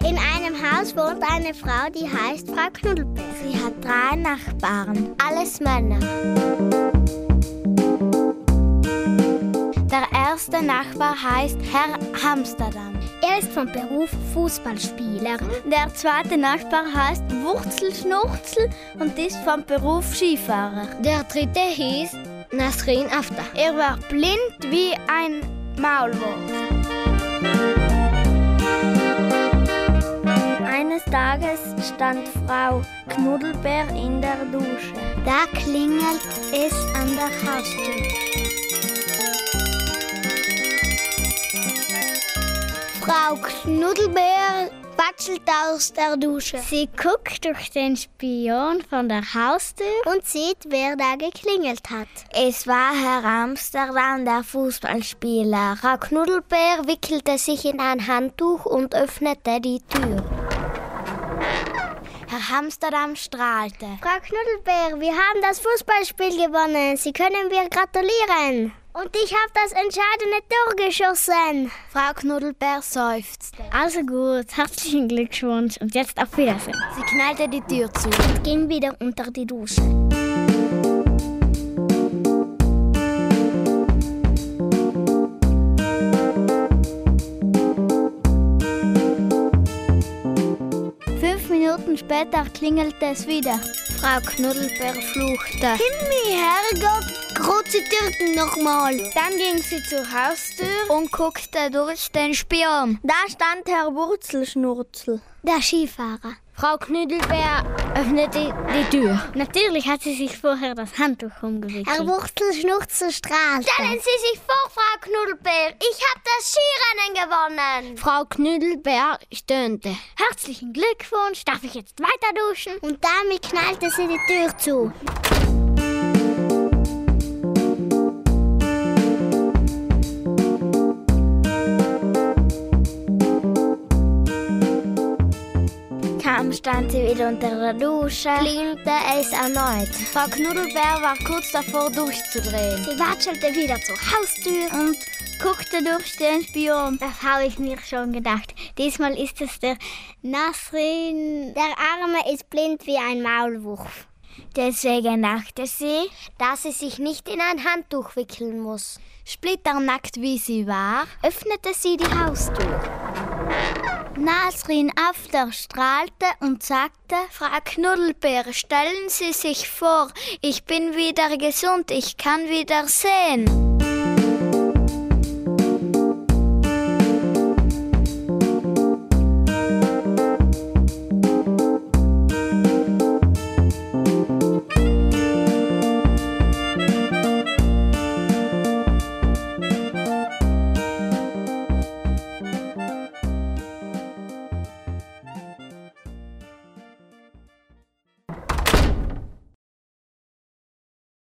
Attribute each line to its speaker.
Speaker 1: In einem Haus wohnt eine Frau, die heißt Frau Knuddelbär.
Speaker 2: Sie hat drei Nachbarn.
Speaker 1: Alles Männer.
Speaker 2: Der erste Nachbar heißt Herr Amsterdam.
Speaker 1: Er ist von Beruf Fußballspieler.
Speaker 2: Der zweite Nachbar heißt Wurzelschnurzel und ist von Beruf Skifahrer.
Speaker 1: Der dritte hieß Nasrin After.
Speaker 2: Er war blind wie ein Maulwurf. Eines Tages stand Frau Knuddelbär in der Dusche.
Speaker 1: Da klingelt es an der Haustür. Frau Knuddelbär watschelt aus der Dusche.
Speaker 2: Sie guckt durch den Spion von der Haustür.
Speaker 1: und sieht, wer da geklingelt hat.
Speaker 2: Es war Herr Amsterdam, der Fußballspieler.
Speaker 1: Frau Knuddelbär wickelte sich in ein Handtuch und öffnete die Tür.
Speaker 2: Herr Amsterdam strahlte.
Speaker 1: Frau Knuddelbär, wir haben das Fußballspiel gewonnen. Sie können mir gratulieren. Und ich habe das entscheidende Tor geschossen.
Speaker 2: Frau Knuddelbär seufzte.
Speaker 3: Also gut, herzlichen Glückwunsch und jetzt auf Wiedersehen.
Speaker 2: Sie knallte die Tür zu.
Speaker 1: Und ging wieder unter die Dusche.
Speaker 2: Fünf Minuten später klingelte es wieder. Frau Knuddelbär fluchte.
Speaker 1: Himmel, Herrgott, große Türken nochmal.
Speaker 2: Dann ging sie zur Haustür und guckte durch den Spion. Da stand Herr Wurzelschnurzel.
Speaker 1: Der Skifahrer.
Speaker 2: Frau Knuddelbär öffnete die Tür.
Speaker 3: Natürlich hat sie sich vorher das Handtuch umgewickelt.
Speaker 1: Herr Wurzelschnurzel strahlte.
Speaker 2: Stellen Sie sich vor, Frau Knuddelbär, ich habe das Skirennen gewonnen. Frau Knuddelbär stöhnte.
Speaker 3: Herzlichen Glückwunsch, darf ich jetzt weiter duschen?
Speaker 1: Und damit knallte sie die Tür zu.
Speaker 2: Kaum stand sie wieder unter der Dusche, klingelte es erneut. Frau Knuddelbär war kurz davor durchzudrehen.
Speaker 1: Sie watschelte wieder zur Haustür.
Speaker 2: und guckte durch den Spion.
Speaker 3: Das habe ich mir schon gedacht. Diesmal ist es der Nasrin.
Speaker 1: Der Arme ist blind wie ein Maulwurf.
Speaker 2: Deswegen dachte sie,
Speaker 1: Dass sie sich nicht in ein Handtuch wickeln muss.
Speaker 2: splitternackt wie sie war,
Speaker 1: Öffnete sie die Haustür.
Speaker 2: Nasrin After strahlte und sagte, Frau Knuddelbär, stellen Sie sich vor, ich bin wieder gesund, ich kann wieder sehen.